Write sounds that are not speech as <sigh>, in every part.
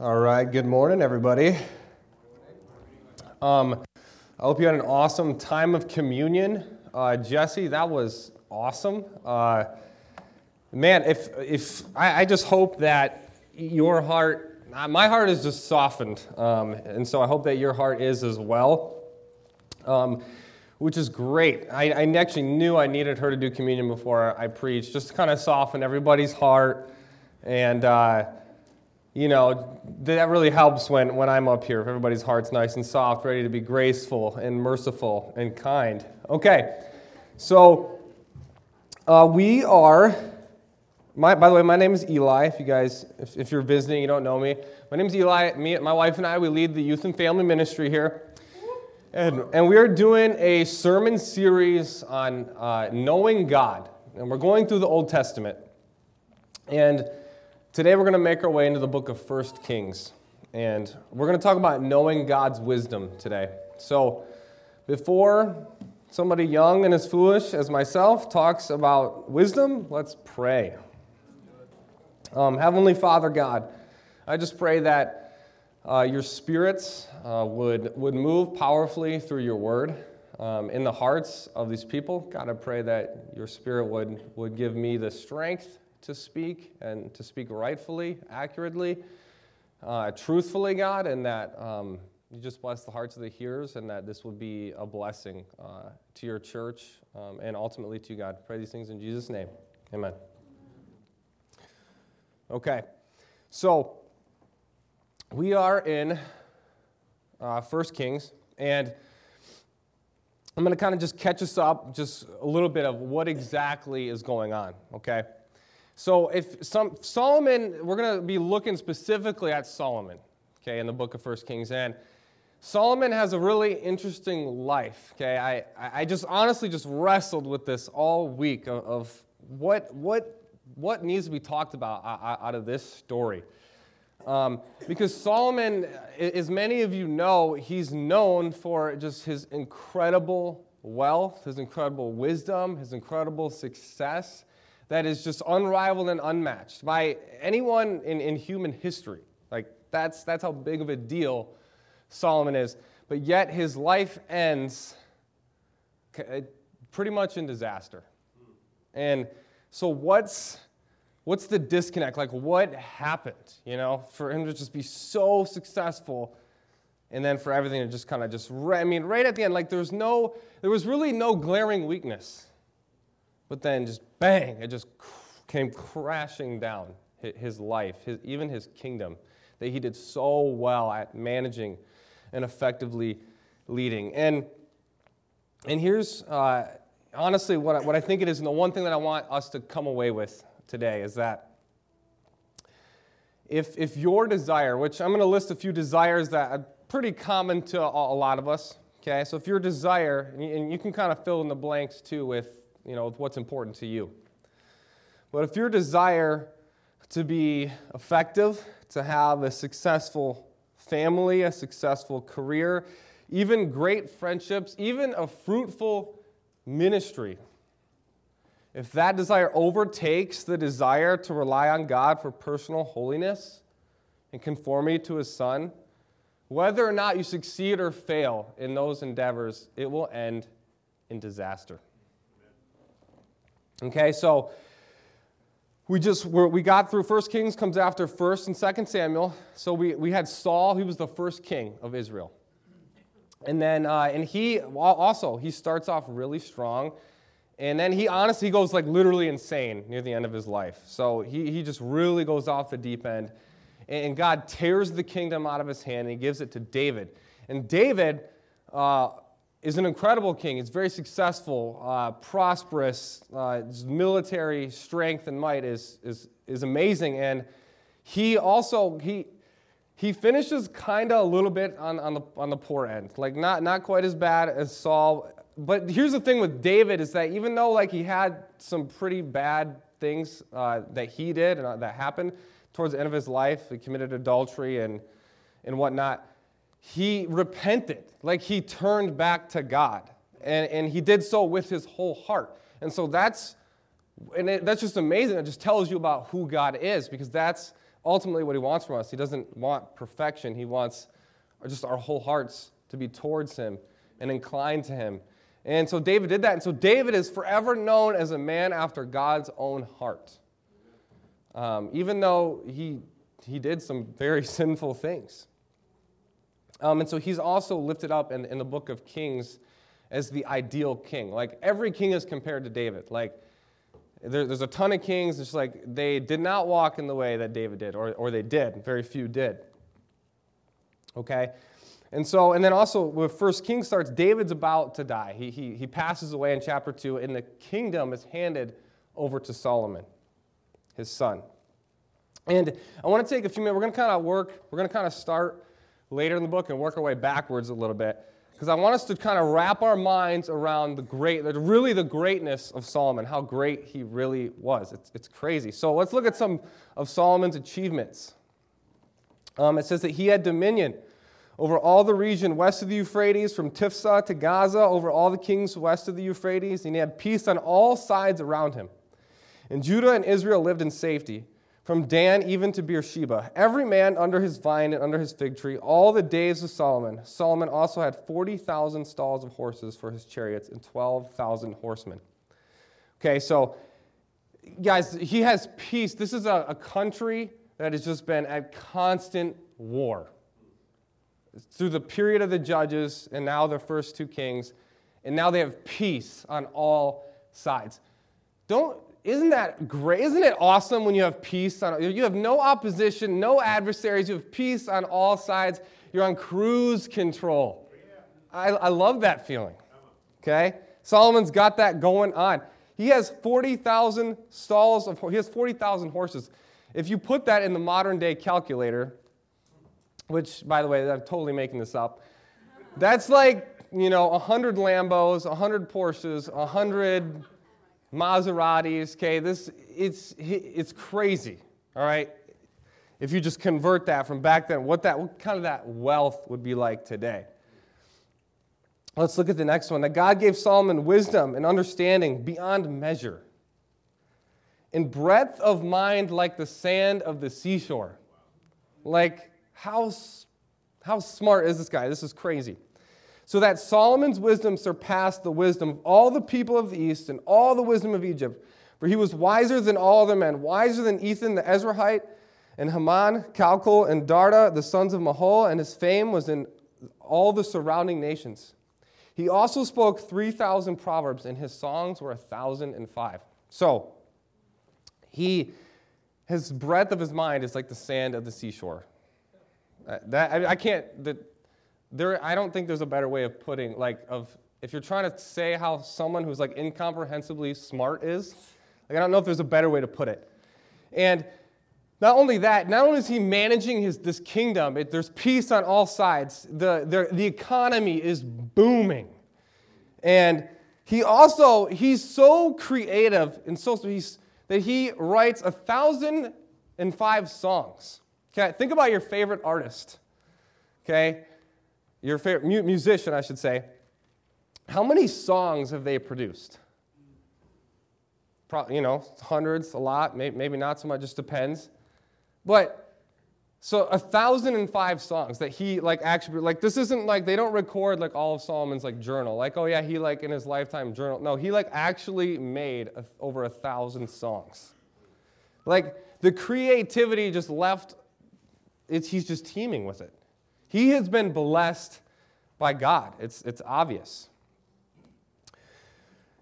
All right, good morning, everybody. Um, I hope you had an awesome time of communion. Uh, Jesse, that was awesome. Uh, man, if, if I, I, just hope that your heart, uh, my heart is just softened. Um, and so I hope that your heart is as well, um, which is great. I, I actually knew I needed her to do communion before I preached, just to kind of soften everybody's heart. And, uh, you know, that really helps when, when I'm up here, if everybody's heart's nice and soft, ready to be graceful and merciful and kind. Okay, so uh, we are, my, by the way, my name is Eli. If you guys, if, if you're visiting, you don't know me. My name is Eli. Me, my wife and I, we lead the youth and family ministry here. And, and we are doing a sermon series on uh, knowing God. And we're going through the Old Testament. And Today we're going to make our way into the book of First Kings, and we're going to talk about knowing God's wisdom today. So, before somebody young and as foolish as myself talks about wisdom, let's pray. Um, Heavenly Father God, I just pray that uh, your spirits uh, would, would move powerfully through your word um, in the hearts of these people. God, I pray that your spirit would, would give me the strength to speak and to speak rightfully, accurately, uh, truthfully, God, and that um, you just bless the hearts of the hearers and that this would be a blessing uh, to your church um, and ultimately to God. Pray these things in Jesus' name. Amen. Okay, so we are in uh, 1 Kings, and I'm going to kind of just catch us up, just a little bit of what exactly is going on, okay? So if some, Solomon, we're going to be looking specifically at Solomon, okay, in the book of First Kings. And Solomon has a really interesting life, okay? I, I just honestly just wrestled with this all week of, of what, what, what needs to be talked about out of this story. Um, because Solomon, as many of you know, he's known for just his incredible wealth, his incredible wisdom, his incredible success that is just unrivaled and unmatched by anyone in, in human history. Like, that's, that's how big of a deal Solomon is. But yet, his life ends uh, pretty much in disaster. And so, what's, what's the disconnect? Like, what happened, you know, for him to just be so successful? and then for everything to just kind of just i mean right at the end like there was no there was really no glaring weakness but then just bang, it just came crashing down his life, his, even his kingdom, that he did so well at managing and effectively leading. And, and here's uh, honestly what I, what I think it is, and the one thing that I want us to come away with today is that if, if your desire, which I'm going to list a few desires that are pretty common to a, a lot of us, okay? So if your desire, and you can kind of fill in the blanks too with you know, with what's important to you. But if your desire to be effective, to have a successful family, a successful career, even great friendships, even a fruitful ministry, if that desire overtakes the desire to rely on God for personal holiness and conformity to His Son, whether or not you succeed or fail in those endeavors, it will end in disaster. Okay, so we just we got through First Kings comes after First and Second Samuel. So we, we had Saul, he was the first king of Israel, and then uh, and he also he starts off really strong, and then he honestly goes like literally insane near the end of his life. So he he just really goes off the deep end, and God tears the kingdom out of his hand and he gives it to David, and David. Uh, is an incredible king. He's very successful, uh, prosperous. Uh, his military strength and might is, is, is amazing. And he also, he, he finishes kind of a little bit on, on, the, on the poor end. Like, not, not quite as bad as Saul. But here's the thing with David is that even though, like, he had some pretty bad things uh, that he did and uh, that happened towards the end of his life, he committed adultery and, and whatnot he repented, like he turned back to God. And, and he did so with his whole heart. And so that's, and it, that's just amazing. It just tells you about who God is because that's ultimately what he wants from us. He doesn't want perfection, he wants just our whole hearts to be towards him and inclined to him. And so David did that. And so David is forever known as a man after God's own heart. Um, even though he, he did some very <laughs> sinful things. Um, and so he's also lifted up in, in the book of Kings as the ideal king. Like every king is compared to David. Like there, there's a ton of kings, it's like they did not walk in the way that David did, or, or they did. Very few did. Okay? And so, and then also, when First King starts, David's about to die. He, he, he passes away in chapter 2, and the kingdom is handed over to Solomon, his son. And I want to take a few minutes. We're going to kind of work, we're going to kind of start later in the book and work our way backwards a little bit. Because I want us to kind of wrap our minds around the great, really the greatness of Solomon, how great he really was. It's, it's crazy. So let's look at some of Solomon's achievements. Um, it says that he had dominion over all the region west of the Euphrates, from Tiphsah to Gaza, over all the kings west of the Euphrates, and he had peace on all sides around him. And Judah and Israel lived in safety from Dan even to Beersheba, every man under his vine and under his fig tree, all the days of Solomon. Solomon also had 40,000 stalls of horses for his chariots and 12,000 horsemen. Okay, so guys, he has peace. This is a, a country that has just been at constant war. Through the period of the judges and now the first two kings, and now they have peace on all sides. Don't isn't that great? Isn't it awesome when you have peace? On, you have no opposition, no adversaries. You have peace on all sides. You're on cruise control. I, I love that feeling. Okay? Solomon's got that going on. He has 40,000 stalls of he has 40,000 horses. If you put that in the modern day calculator, which by the way, I'm totally making this up. That's like, you know, 100 Lambos, 100 Porsches, 100 Maseratis, okay? This it's it's crazy, all right? If you just convert that from back then, what that what kind of that wealth would be like today. Let's look at the next one. That God gave Solomon wisdom and understanding beyond measure. In breadth of mind like the sand of the seashore. Like how how smart is this guy? This is crazy so that Solomon's wisdom surpassed the wisdom of all the people of the East and all the wisdom of Egypt. For he was wiser than all other men, wiser than Ethan the Ezrahite, and Haman, Calcol, and Darda, the sons of Mahol, and his fame was in all the surrounding nations. He also spoke 3,000 proverbs, and his songs were 1,005. So, he, his breadth of his mind is like the sand of the seashore. Uh, that, I, I can't, the, there, I don't think there's a better way of putting, like, of, if you're trying to say how someone who's like incomprehensibly smart is, like, I don't know if there's a better way to put it. And not only that, not only is he managing his, this kingdom, it, there's peace on all sides. The, the, the economy is booming. And he also, he's so creative and so, he's, that he writes a thousand and five songs. Okay, think about your favorite artist. Okay, your favorite musician, I should say, how many songs have they produced? Probably, you know, hundreds, a lot, maybe, not so much, just depends. But so a thousand and five songs that he like actually like this isn't like they don't record like all of Solomon's like journal. Like oh yeah he like in his lifetime journal. No he like actually made a, over a thousand songs. Like the creativity just left it's he's just teeming with it he has been blessed by God. It's, it's obvious.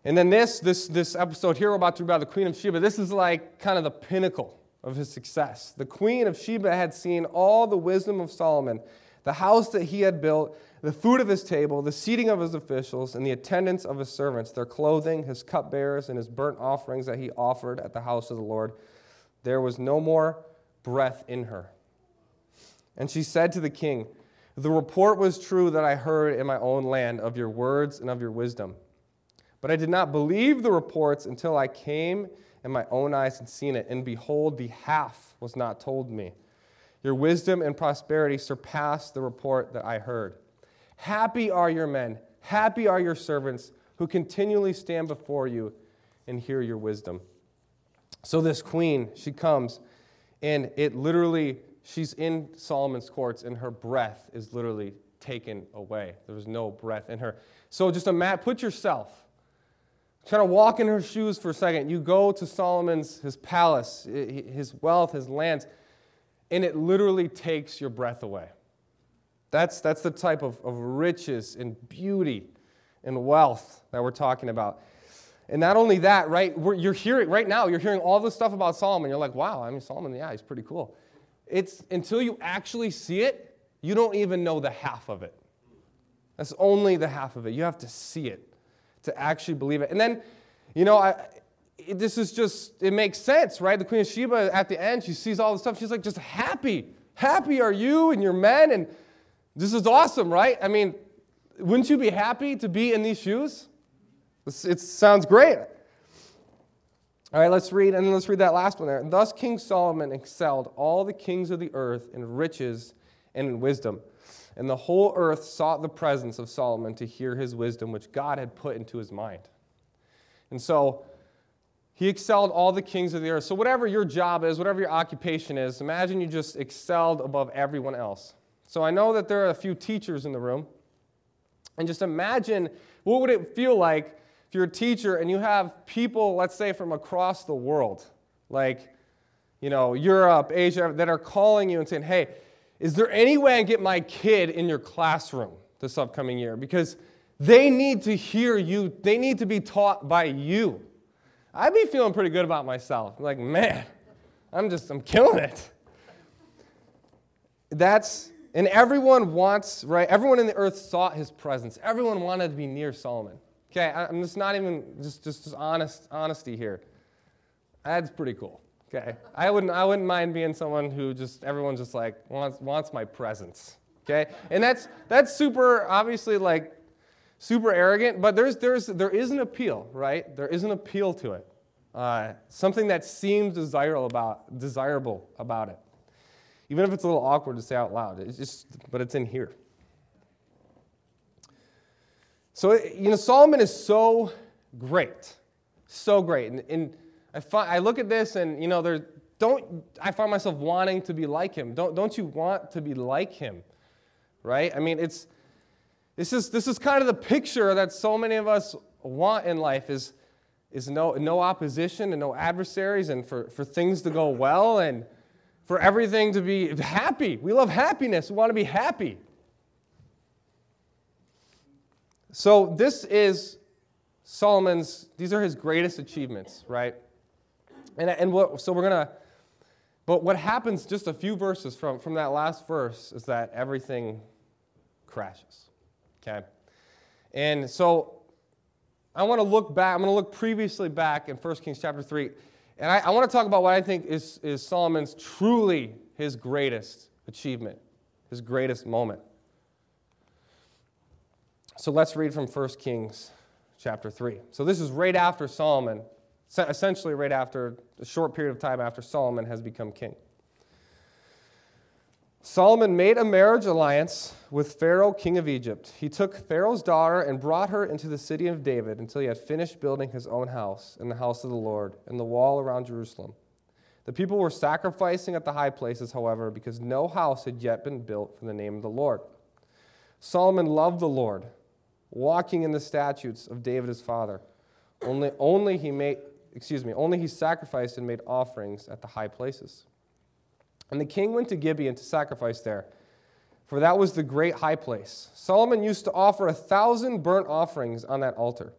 And then this, this, this episode here, we're about to read about the Queen of Sheba. This is like kind of the pinnacle of his success. The Queen of Sheba had seen all the wisdom of Solomon, the house that he had built, the food of his table, the seating of his officials, and the attendance of his servants, their clothing, his cupbearers, and his burnt offerings that he offered at the house of the Lord. There was no more breath in her. And she said to the king, the report was true that I heard in my own land of your words and of your wisdom. But I did not believe the reports until I came in my own eyes and seen it. And behold, the half was not told me. Your wisdom and prosperity surpassed the report that I heard. Happy are your men, happy are your servants who continually stand before you and hear your wisdom. So this queen, she comes And it literally, she's in Solomon's courts, and her breath is literally taken away. There's no breath in her. So just a mat, put yourself, try to walk in her shoes for a second. You go to Solomon's, his palace, his wealth, his lands, and it literally takes your breath away. That's, that's the type of, of riches and beauty and wealth that we're talking about. And not only that, right, you're hearing, right now, you're hearing all this stuff about Solomon. You're like, wow, I mean, Solomon, yeah, he's pretty cool. It's until you actually see it, you don't even know the half of it. That's only the half of it. You have to see it to actually believe it. And then, you know, I, it, this is just, it makes sense, right? The Queen of Sheba at the end, she sees all the stuff. She's like, just happy. Happy are you and your men. And this is awesome, right? I mean, wouldn't you be happy to be in these shoes? It sounds great. All right, let's read, and then let's read that last one there. Thus King Solomon excelled all the kings of the earth in riches and in wisdom. And the whole earth sought the presence of Solomon to hear his wisdom, which God had put into his mind. And so he excelled all the kings of the earth. So, whatever your job is, whatever your occupation is, imagine you just excelled above everyone else. So, I know that there are a few teachers in the room. And just imagine what would it feel like if you're a teacher and you have people, let's say from across the world, like, you know, Europe, Asia, that are calling you and saying, hey, is there any way I can get my kid in your classroom this upcoming year? Because they need to hear you, they need to be taught by you. I'd be feeling pretty good about myself. like, man, I'm just, I'm killing it. That's, and everyone wants, right? Everyone in the earth sought his presence. Everyone wanted to be near Solomon. Okay, I'm just not even just just, just honest honesty here. That's pretty cool. Okay, I wouldn't I wouldn't mind being someone who just everyone's just like wants wants my presence. Okay, and that's that's super obviously like super arrogant, but there's there's there is an appeal, right? There is an appeal to it. Uh, something that seems desirable about desirable about it, even if it's a little awkward to say out loud. It's just, but it's in here. So, you know, Solomon is so great. So great. And, and I, find, I look at this and, you know, there, don't, I find myself wanting to be like him. Don't, don't you want to be like him? Right? I mean, it's, this is, this is kind of the picture that so many of us want in life is, is no, no opposition and no adversaries and for, for things to go well and for everything to be happy. We love happiness. We want to be happy. So this is Solomon's, these are his greatest achievements, right? And, and what, so we're going to, but what happens just a few verses from, from that last verse is that everything crashes, okay? And so I want to look back, I'm going to look previously back in 1 Kings chapter 3, and I, I want to talk about what I think is, is Solomon's truly his greatest achievement, his greatest moment. So let's read from 1 Kings chapter 3. So this is right after Solomon, essentially right after a short period of time after Solomon has become king. Solomon made a marriage alliance with Pharaoh, king of Egypt. He took Pharaoh's daughter and brought her into the city of David until he had finished building his own house and the house of the Lord and the wall around Jerusalem. The people were sacrificing at the high places, however, because no house had yet been built for the name of the Lord. Solomon loved the Lord walking in the statutes of David his father. Only, only he made, excuse me, only he sacrificed and made offerings at the high places. And the king went to Gibeon to sacrifice there, for that was the great high place. Solomon used to offer a thousand burnt offerings on that altar.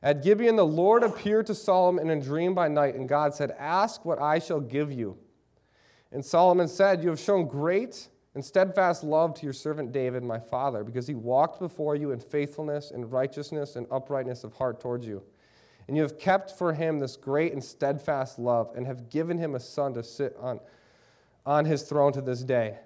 At Gibeon, the Lord appeared to Solomon in a dream by night, and God said, Ask what I shall give you. And Solomon said, You have shown great and steadfast love to your servant David, my father, because he walked before you in faithfulness and righteousness and uprightness of heart towards you. And you have kept for him this great and steadfast love, and have given him a son to sit on, on his throne to this day.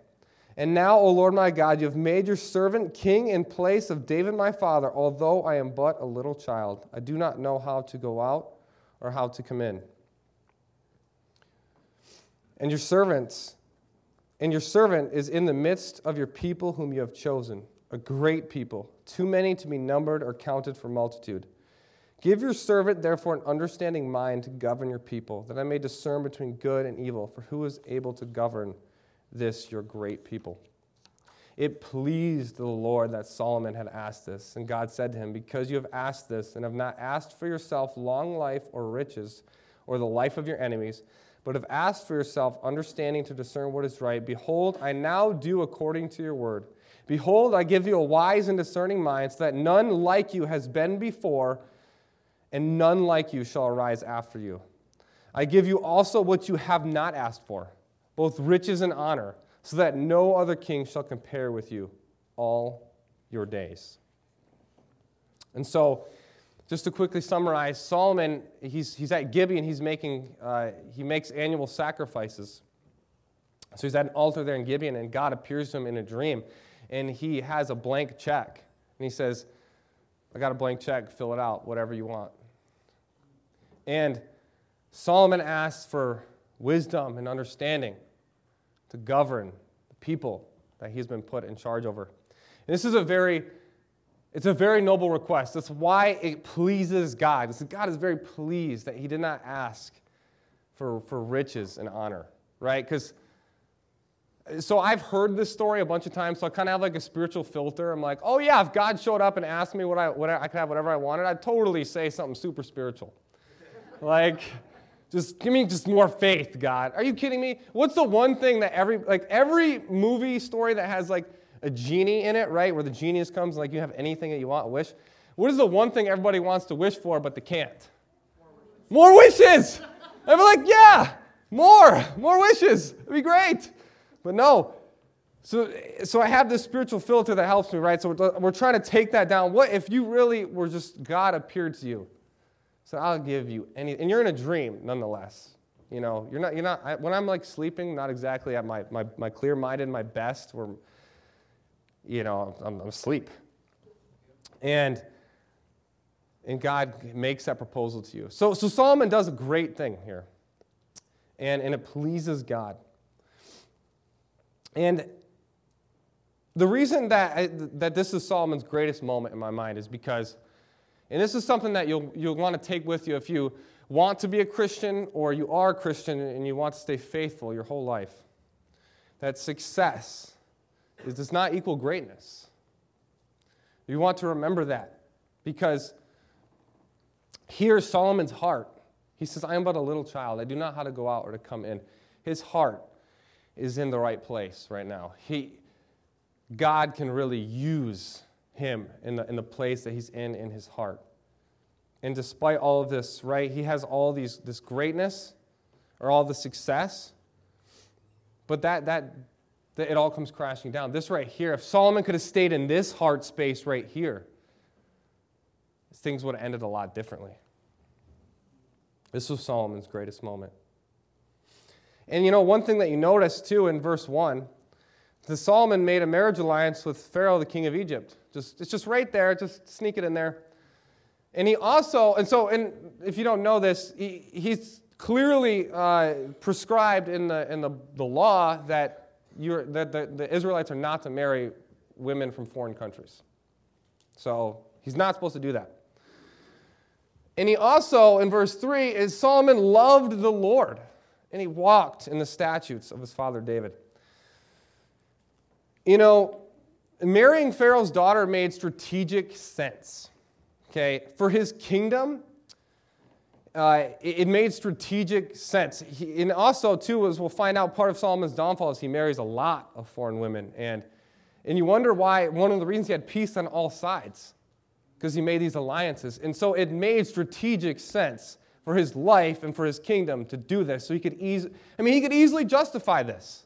And now, O Lord my God, you have made your servant king in place of David my father, although I am but a little child. I do not know how to go out or how to come in. And your servants, and your servant is in the midst of your people whom you have chosen, a great people, too many to be numbered or counted for multitude. Give your servant, therefore, an understanding mind to govern your people, that I may discern between good and evil, for who is able to govern this, your great people? It pleased the Lord that Solomon had asked this. And God said to him, Because you have asked this, and have not asked for yourself long life or riches, or the life of your enemies, but have asked for yourself understanding to discern what is right, behold, I now do according to your word. Behold, I give you a wise and discerning mind, so that none like you has been before and none like you shall arise after you. I give you also what you have not asked for, both riches and honor, so that no other king shall compare with you all your days. And so, just to quickly summarize, Solomon, he's, he's at Gibeon, he's making, uh, he makes annual sacrifices. So he's at an altar there in Gibeon, and God appears to him in a dream, and he has a blank check. And he says, I got a blank check, fill it out, whatever you want. And Solomon asks for wisdom and understanding to govern the people that he's been put in charge over. And this is a very it's a very noble request. That's why it pleases God. God is very pleased that he did not ask for, for riches and honor, right? Because so I've heard this story a bunch of times, so I kind of have like a spiritual filter. I'm like, oh yeah, if God showed up and asked me what I, what I, I could have whatever I wanted, I'd totally say something super spiritual. <laughs> Like, just give me just more faith, God. Are you kidding me? What's the one thing that every like every movie story that has like a genie in it, right? Where the genius comes, like you have anything that you want, wish. What is the one thing everybody wants to wish for but they can't? More wishes. More wishes. I'd be like, yeah, more, more wishes. It'd be great. But no. So, so I have this spiritual filter that helps me, right? So we're, we're trying to take that down. What if you really were just God appeared to you? So I'll give you any, and you're in a dream nonetheless. You know, you're not, you're not, I, when I'm like sleeping, not exactly at my, my, my clear minded, my best, where, you know, I'm, I'm asleep. And, and God makes that proposal to you. So, so Solomon does a great thing here, and, and it pleases God. And the reason that, I, that this is Solomon's greatest moment in my mind is because and this is something that you'll, you'll want to take with you if you want to be a Christian or you are a Christian and you want to stay faithful your whole life. That success is, does not equal greatness. You want to remember that because here's Solomon's heart. He says, I am but a little child. I do not know how to go out or to come in. His heart is in the right place right now. He, God can really use him in the, in the place that he's in in his heart. And despite all of this, right, he has all these this greatness or all the success, but that that, that it all comes crashing down. This right here, if Solomon could have stayed in this heart space right here, things would have ended a lot differently. This was Solomon's greatest moment. And you know, one thing that you notice too in verse 1 the Solomon made a marriage alliance with Pharaoh, the king of Egypt. Just, it's just right there, just sneak it in there. And he also, and so, and if you don't know this, he, he's clearly uh, prescribed in, the, in the, the law that, that the, the Israelites are not to marry women from foreign countries. So he's not supposed to do that. And he also, in verse 3, is Solomon loved the Lord, and he walked in the statutes of his father David. You know, marrying Pharaoh's daughter made strategic sense. Okay, for his kingdom, uh, it, made strategic sense. He, and also, too, as we'll find out, part of Solomon's downfall is he marries a lot of foreign women. And, and you wonder why, one of the reasons he had peace on all sides, because he made these alliances. And so it made strategic sense for his life and for his kingdom to do this. So he could easily, I mean, he could easily justify this.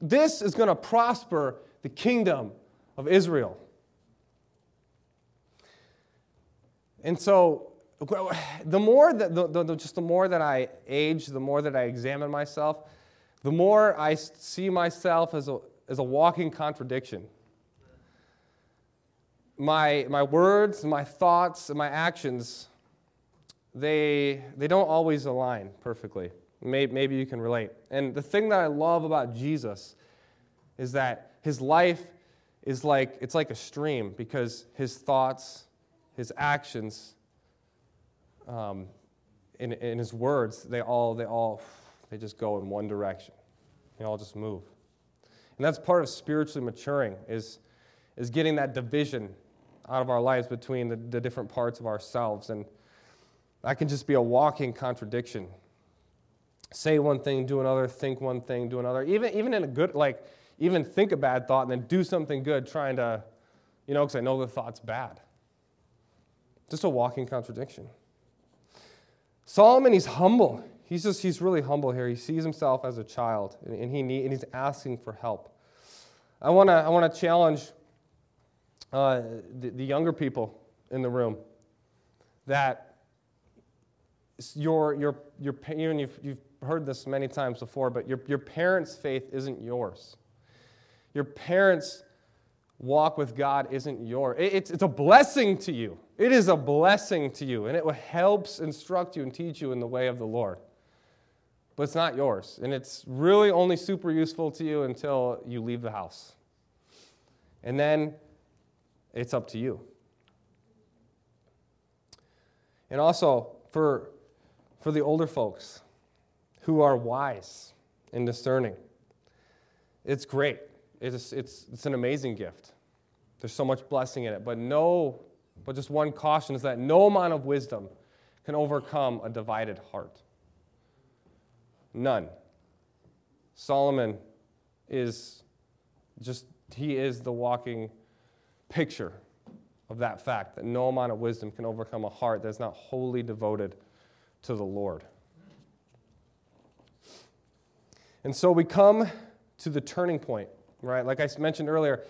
This is going to prosper the kingdom of Israel. And so, the more that, the, the, just the more that I age, the more that I examine myself, the more I see myself as a, as a walking contradiction. My, my words, my thoughts, and my actions, they, they don't always align perfectly. Maybe, maybe you can relate. And the thing that I love about Jesus is that his life is like it's like a stream because his thoughts, his actions um, in, in his words, they all, they all, they just go in one direction. They all just move. And that's part of spiritually maturing is, is getting that division out of our lives between the, the different parts of ourselves. And that can just be a walking contradiction. Say one thing, do another, think one thing, do another. Even, even in a good, like, even think a bad thought and then do something good, trying to, you know, because I know the thought's bad. Just a walking contradiction. Solomon, he's humble. He's just, he's really humble here. He sees himself as a child and, he need, and he's asking for help. I want to I wanna challenge uh, the, the younger people in the room that your, your, your, you've, you've heard this many times before, but your, your parents' faith isn't yours. Your parents' walk with God isn't yours. It, it's, it's a blessing to you. It is a blessing to you, and it helps instruct you and teach you in the way of the Lord. But it's not yours, and it's really only super useful to you until you leave the house. And then it's up to you. And also, for, for the older folks who are wise and discerning, it's great. It's, it's, it's an amazing gift. There's so much blessing in it. But no, but just one caution is that no amount of wisdom can overcome a divided heart. None. Solomon is just, he is the walking picture of that fact that no amount of wisdom can overcome a heart that's not wholly devoted to the Lord. And so we come to the turning point, right? Like I mentioned earlier.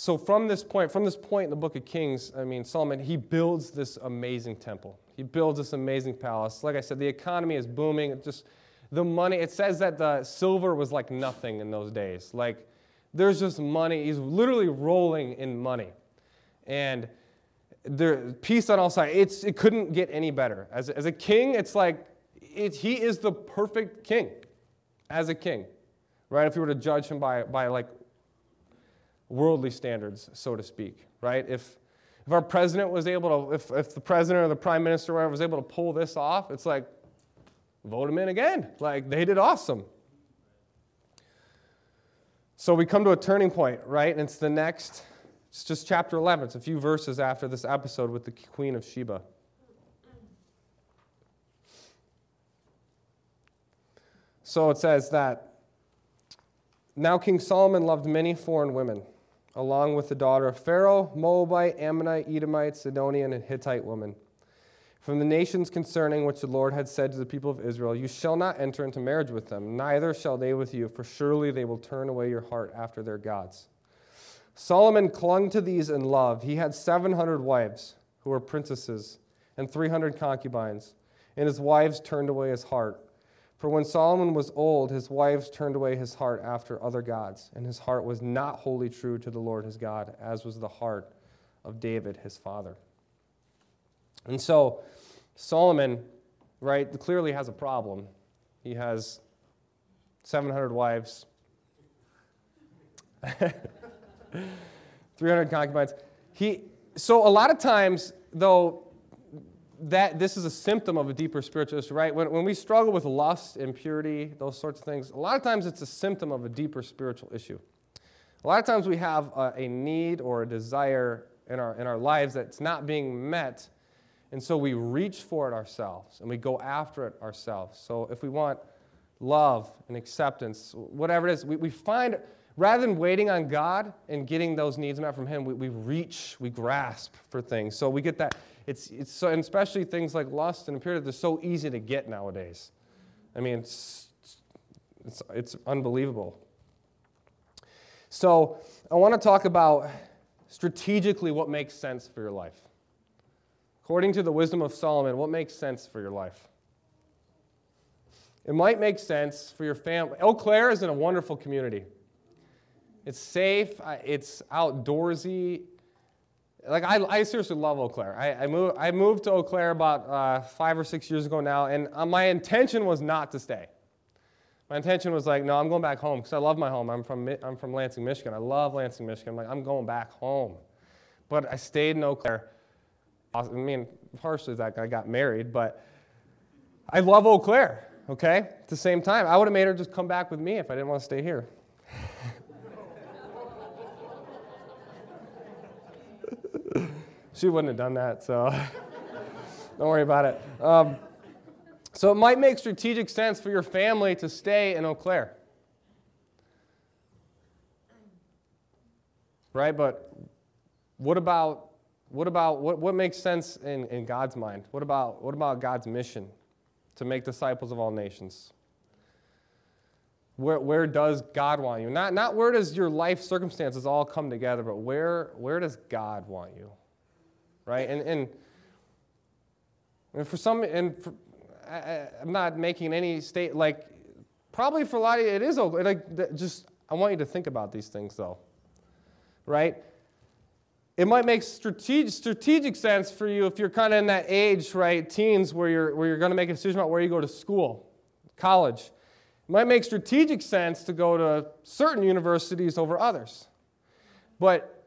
So from this point, from this point in the book of Kings, I mean, Solomon, he builds this amazing temple. He builds this amazing palace. Like I said, the economy is booming. Just the money, it says that the silver was like nothing in those days. Like there's just money. He's literally rolling in money. And there, peace on all sides. It's, it couldn't get any better. As, as a king, it's like it, he is the perfect king as a king, right? If you were to judge him by, by like worldly standards, so to speak, right? If, if our president was able to, if, if the president or the prime minister or whatever was able to pull this off, it's like, vote him in again. Like, they did awesome. So we come to a turning point, right? And it's the next, it's just chapter 11. It's a few verses after this episode with the Queen of Sheba. So it says that now King Solomon loved many foreign women, along with the daughter of Pharaoh, Moabite, Ammonite, Edomite, Sidonian, and Hittite woman. from the nations concerning which the Lord had said to the people of Israel, You shall not enter into marriage with them, neither shall they with you, for surely they will turn away your heart after their gods. Solomon clung to these in love. He had 700 wives who were princesses and 300 concubines, and his wives turned away his heart. For when Solomon was old, his wives turned away his heart after other gods, and his heart was not wholly true to the Lord his God, as was the heart of David his father. And so Solomon, right, clearly has a problem. He has 700 wives, <laughs> 300 concubines. He, so a lot of times, though, that this is a symptom of a deeper spiritual issue, right? When, when we struggle with lust, impurity, those sorts of things, a lot of times it's a symptom of a deeper spiritual issue. A lot of times we have a, a need or a desire in our, in our lives that's not being met and so we reach for it ourselves and we go after it ourselves. So if we want love and acceptance, whatever it is, we, we find, rather than waiting on God and getting those needs met from Him, we, we reach, we grasp for things. So we get that. It's, it's so, and especially things like lust and impurity, they're so easy to get nowadays. I mean, it's, it's, it's unbelievable. So I want to talk about strategically what makes sense for your life. According to the wisdom of Solomon, what makes sense for your life? It might make sense for your family. Eau Claire is in a wonderful community. It's safe, it's outdoorsy. Like, I, I seriously love Eau Claire. I, I, moved, I moved to Eau Claire about uh, five or six years ago now, and uh, my intention was not to stay. My intention was like, no, I'm going back home because I love my home. I'm from, I'm from Lansing, Michigan. I love Lansing, Michigan. I'm like, I'm going back home. But I stayed in Eau Claire I mean, partially that I got married, but I love Eau Claire, okay? At the same time, I would have made her just come back with me if I didn't want to stay here. She wouldn't have done that, so <laughs> don't worry about it. Um, so it might make strategic sense for your family to stay in Eau Claire. Right? But what about what about what, what makes sense in, in God's mind? What about what about God's mission to make disciples of all nations? Where, where does God want you? Not, not where does your life circumstances all come together, but where, where does God want you? Right? And, and, and for some, and for, I, am not making any state, like, probably for a lot of it is. Like, just, I want you to think about these things, though. Right? It might make strategic, strategic sense for you if you're kind of in that age, right, teens, where you're, where you're going to make a decision about where you go to school, college. It might make strategic sense to go to certain universities over others. But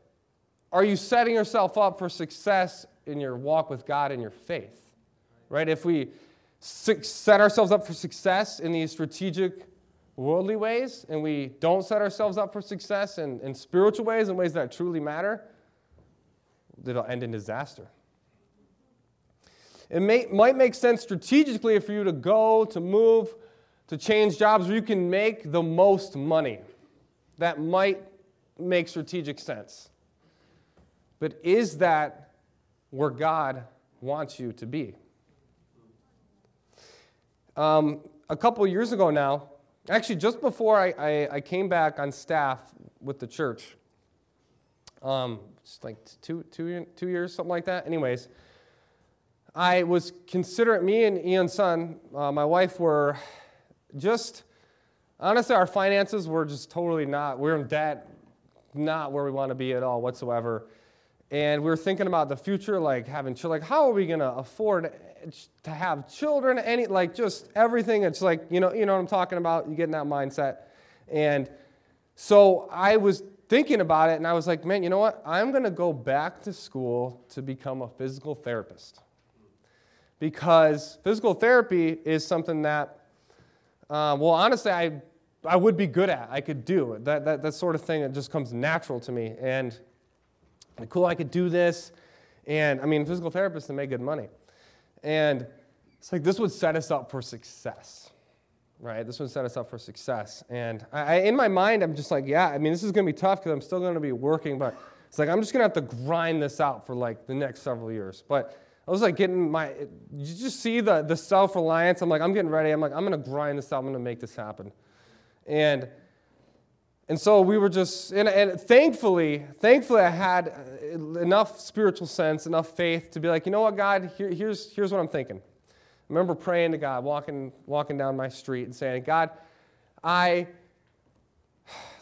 are you setting yourself up for success in your walk with God and your faith? Right? If we set ourselves up for success in these strategic worldly ways and we don't set ourselves up for success in, in spiritual ways, in ways that truly matter, it'll end in disaster. It may, might make sense strategically for you to go, to move, to change jobs where you can make the most money. That might make strategic sense. But is that where God wants you to be? Um, a couple years ago now, actually, just before I, I, I, came back on staff with the church, um, just like two, two, two years, something like that. Anyways, I was considering, me and Ian's son, uh, my wife, were just, honestly, our finances were just totally not, we we're in debt, not where we want to be at all whatsoever. And we were thinking about the future, like having children, like how are we to afford to have children, any, like just everything. It's like, you know, you know what I'm talking about? You get in that mindset. And so I was thinking about it and I was like, man, you know what? I'm to go back to school to become a physical therapist. Because physical therapy is something that, uh, well, honestly, I, I would be good at. I could do that, that, that sort of thing that just comes natural to me. And cool, I could do this. And I mean, physical therapists, they make good money. And it's like this would set us up for success, right? This would set us up for success. And I, in my mind, I'm just like, yeah, I mean, this is going to be tough because I'm still going to be working, but it's like I'm just going to have to grind this out for like the next several years. But I was like getting my, you just see the, the self reliance. I'm like, I'm getting ready. I'm like, I'm going to grind this out. I'm going to make this happen. And and so we were just, and, and, thankfully, thankfully, I had enough spiritual sense, enough faith to be like, you know what, God, here, here's, here's what I'm thinking. I remember praying to God, walking, walking down my street and saying, God, I,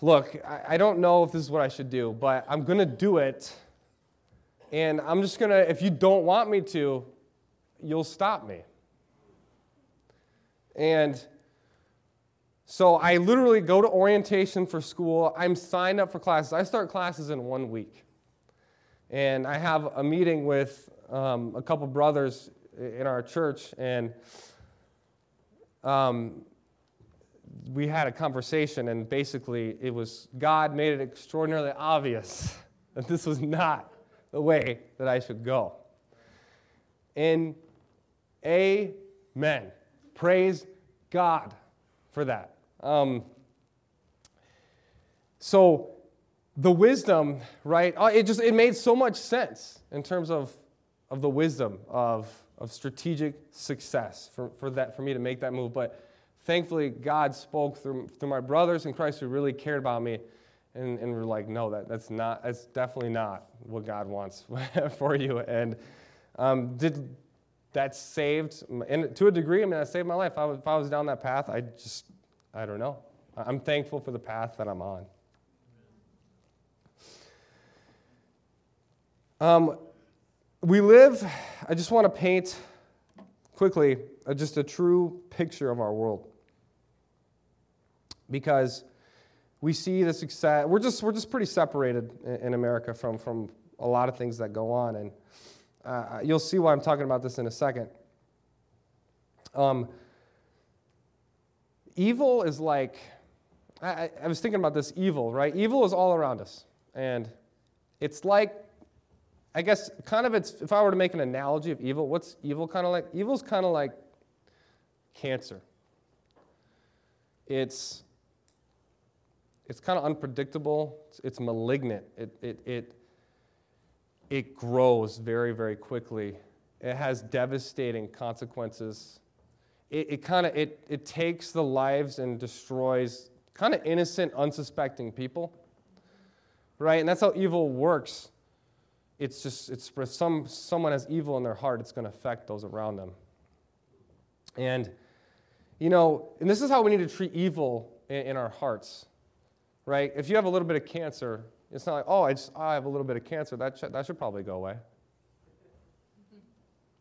look, I, I don't know if this is what I should do, but I'm going to do it. And I'm just going to, if you don't want me to, you'll stop me. And so I literally go to orientation for school. I'm signed up for classes. I start classes in one week. And I have a meeting with um, a couple brothers in our church, and um, we had a conversation, and basically it was God made it extraordinarily obvious <laughs> that this was not the way that I should go. And amen. Praise God for that. Um, so the wisdom, right? Uh, it just it made so much sense in terms of, of the wisdom of, of strategic success for, for that for me to make that move. But thankfully, God spoke through, through my brothers in Christ who really cared about me. And, and we're like, no, that, that's not, that's definitely not what God wants <laughs> for you. And um, did that saved, and to a degree, I mean, that saved my life. I was, if I was down that path, I just I don't know. I'm thankful for the path that I'm on. Um, we live, I just want to paint quickly uh, just a true picture of our world. Because we see the success, we're just, we're just pretty separated in, in America from, from a lot of things that go on. And Uh, you'll see why I'm talking about this in a second. Um, evil is like, I, I was thinking about this evil, right? Evil is all around us. And it's like, I guess, kind of, it's, if I were to make an analogy of evil, what's evil kind of like? Evil's kind of like cancer. It's, it's kind of unpredictable, it's, it's malignant. It, it, it, it grows very, very quickly. It has devastating consequences. It, it kind of it, it takes the lives and destroys kind of innocent, unsuspecting people. Right? And that's how evil works. It's just it's for some someone has evil in their heart, it's going to affect those around them. And you know, and this is how we need to treat evil in, in our hearts. Right? If you have a little bit of cancer, it's not like, oh, I, just, I have a little bit of cancer. That, sh- that should probably go away.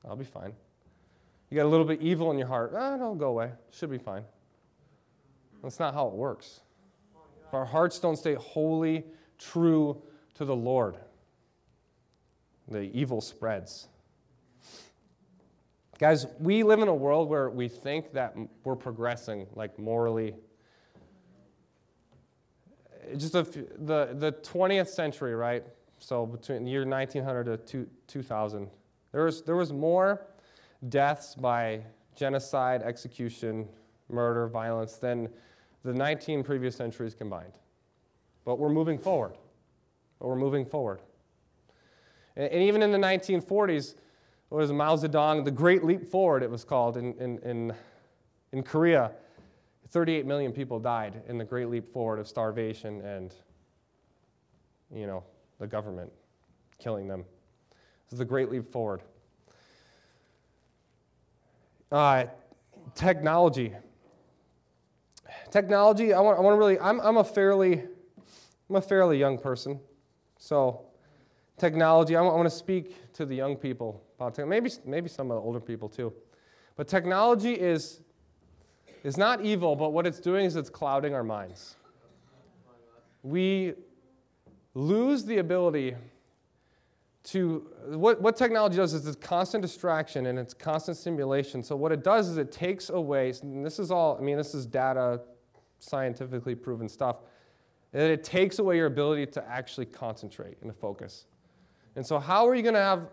I'll be fine. You got a little bit evil in your heart. Ah, it'll go away. Should be fine. That's not how it works. If our hearts don't stay wholly true to the Lord, the evil spreads. Guys, we live in a world where we think that we're progressing, like morally, just a, the, the 20th century, right? So between the year 1900 to 2000, there was, there was more deaths by genocide, execution, murder, violence than the 19 previous centuries combined. But we're moving forward. But we're moving forward. And, and even in the 1940s, it was Mao Zedong, the Great Leap Forward, it was called, in, in, in, in Korea. 38 million people died in the Great Leap Forward of starvation and, you know, the government killing them. This is the Great Leap Forward. Uh, technology. Technology, I want, I want to really, I'm, I'm a fairly, I'm a fairly young person. So, technology, I want, I want to speak to the young people about maybe, maybe some of the older people too. But technology is is not evil, but what it's doing is it's clouding our minds. We lose the ability to what, what technology does is it's constant distraction and it's constant stimulation so what it does is it takes away and this is all i mean this is data scientifically proven stuff that it takes away your ability to actually concentrate and to focus and so how are you going to have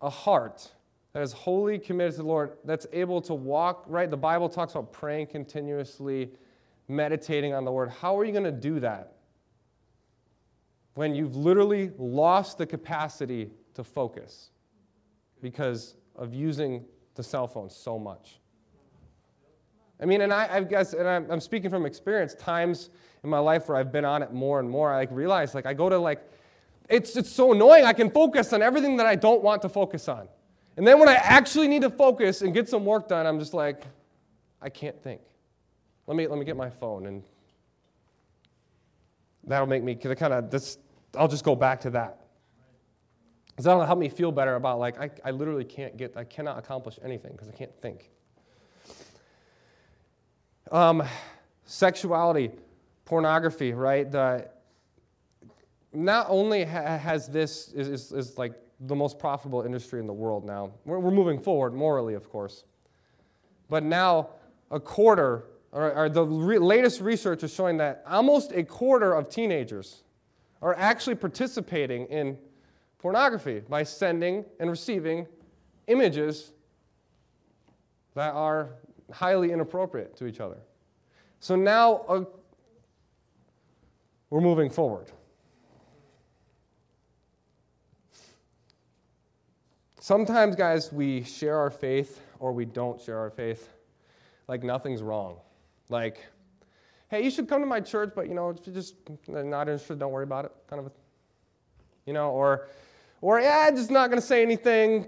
a heart that is wholly committed to the Lord, that's able to walk, right? The Bible talks about praying continuously, meditating on the Word. How are you going to do that when you've literally lost the capacity to focus because of using the cell phone so much? I mean, and I, I guess, and I'm, I'm speaking from experience, times in my life where I've been on it more and more, I like realize, like, I go to like, it's, it's so annoying. I can focus on everything that I don't want to focus on. And then when I actually need to focus and get some work done, I'm just like, I can't think. Let me, let me get my phone and that'll make me kind of this I'll just go back to that. Because that'll help me feel better about like I, I literally can't get I cannot accomplish anything because I can't think. Um, sexuality, pornography, right? The, not only ha- has this is, is, is like the most profitable industry in the world now. We're, we're moving forward morally, of course. But now, a quarter, or, or the re- latest research is showing that almost a quarter of teenagers are actually participating in pornography by sending and receiving images that are highly inappropriate to each other. So now uh, we're moving forward. Sometimes, guys, we share our faith or we don't share our faith like nothing's wrong. Like, hey, you should come to my church, but you know, if you're just uh, not interested, don't worry about it. Kind of, a, you know, or, or yeah, just not going to say anything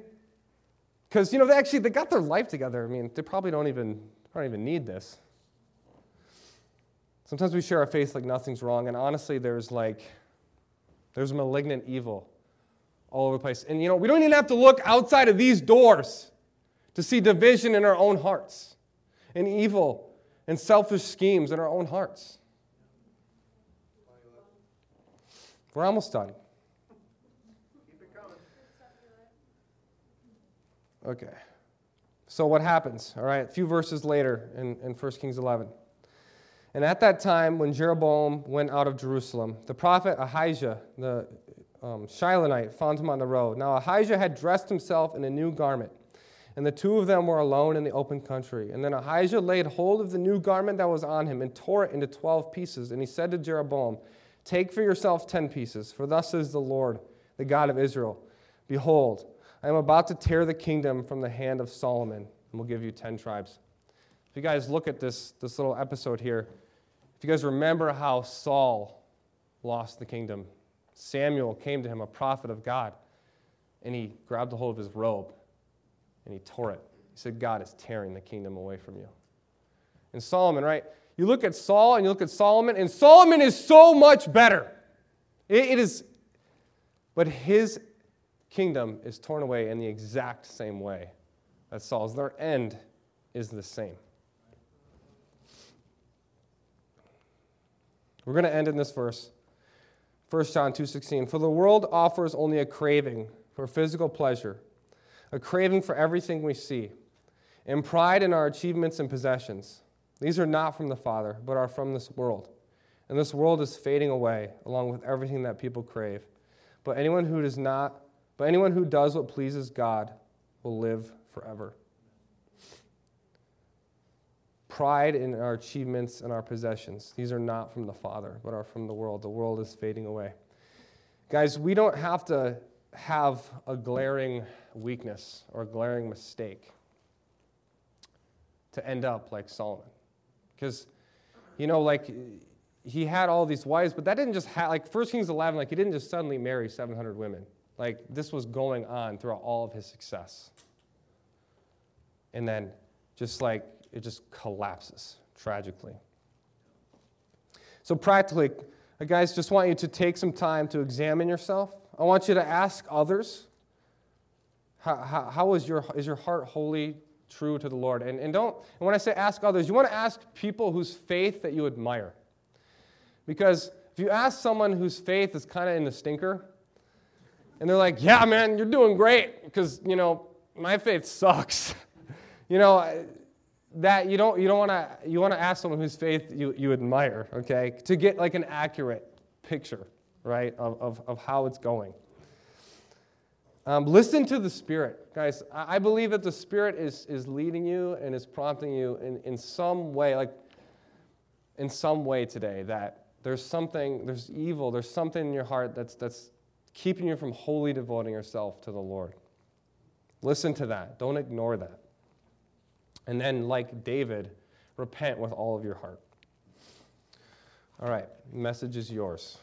because you know they actually they got their life together. I mean, they probably don't even don't even need this. Sometimes we share our faith like nothing's wrong, and honestly, there's like there's malignant evil all over the place. And you know, we don't even have to look outside of these doors to see division in our own hearts and evil and selfish schemes in our own hearts. We're almost done. Okay. So what happens? All right, a few verses later in, in 1 Kings 11. And at that time, when Jeroboam went out of Jerusalem, the prophet Ahijah, the um, Shilonite, found him on the road. Now Ahijah had dressed himself in a new garment, and the two of them were alone in the open country. And then Ahijah laid hold of the new garment that was on him and tore it into twelve pieces. And he said to Jeroboam, Take for yourself ten pieces, for thus says the Lord, the God of Israel Behold, I am about to tear the kingdom from the hand of Solomon, and we'll give you ten tribes. If you guys look at this, this little episode here, if you guys remember how Saul lost the kingdom, Samuel came to him, a prophet of God, and he grabbed a hold of his robe and he tore it. He said, God is tearing the kingdom away from you. And Solomon, right? You look at Saul and you look at Solomon, and Solomon is so much better. it, it is, but his kingdom is torn away in the exact same way that Saul's. Their end is the same. We're going to end in this verse. 1 John 2:16 For the world offers only a craving for physical pleasure, a craving for everything we see, and pride in our achievements and possessions. These are not from the Father, but are from this world. And this world is fading away along with everything that people crave. But anyone who does not but anyone who does what pleases God will live forever. Pride in our achievements and our possessions. These are not from the Father, but are from the world. The world is fading away. Guys, we don't have to have a glaring weakness or glaring mistake to end up like Solomon. Because, you know, like he had all these wives, but that didn't just have, like 1 Kings 11, like he didn't just suddenly marry 700 women. Like this was going on throughout all of his success. And then just like it just collapses tragically. So, practically, uh, guys just want you to take some time to examine yourself. I want you to ask others how, how, how is, your, is your heart wholly true to the Lord? And, and don't, and when I say ask others, you want to ask people whose faith that you admire. Because if you ask someone whose faith is kind of in the stinker, and they're like, yeah, man, you're doing great, because, you know, my faith sucks. <laughs> you know, that you don't you don't want to you want to ask someone whose faith you, you admire okay to get like an accurate picture right of, of, of how it's going um, listen to the spirit. Guys I, believe that the spirit is is leading you and is prompting you in, in some way like in some way today that there's something there's evil there's something in your heart that's that's keeping you from wholly devoting yourself to the lord. Listen to that. Don't ignore that. And then, like David, repent with all of your heart. All right, message is yours.